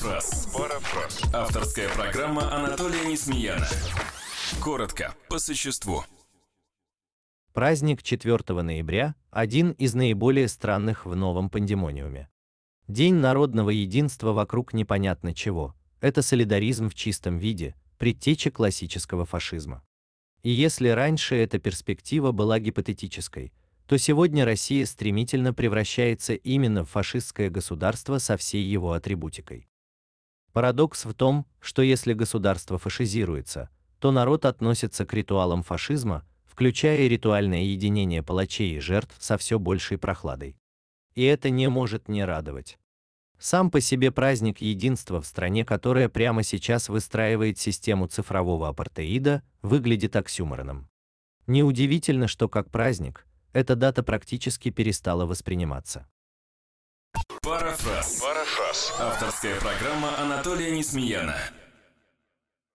Парафраз. Парафраз. Авторская программа Анатолия Несмеяна. Коротко, по существу. Праздник 4 ноября – один из наиболее странных в новом пандемониуме. День народного единства вокруг непонятно чего. Это солидаризм в чистом виде, предтеча классического фашизма. И если раньше эта перспектива была гипотетической, то сегодня Россия стремительно превращается именно в фашистское государство со всей его атрибутикой. Парадокс в том, что если государство фашизируется, то народ относится к ритуалам фашизма, включая ритуальное единение палачей и жертв со все большей прохладой. И это не может не радовать. Сам по себе праздник единства в стране, которая прямо сейчас выстраивает систему цифрового апартеида, выглядит оксюмороном. Неудивительно, что как праздник, эта дата практически перестала восприниматься. Парафраз. Парафраз. Авторская программа Анатолия Несмеяна.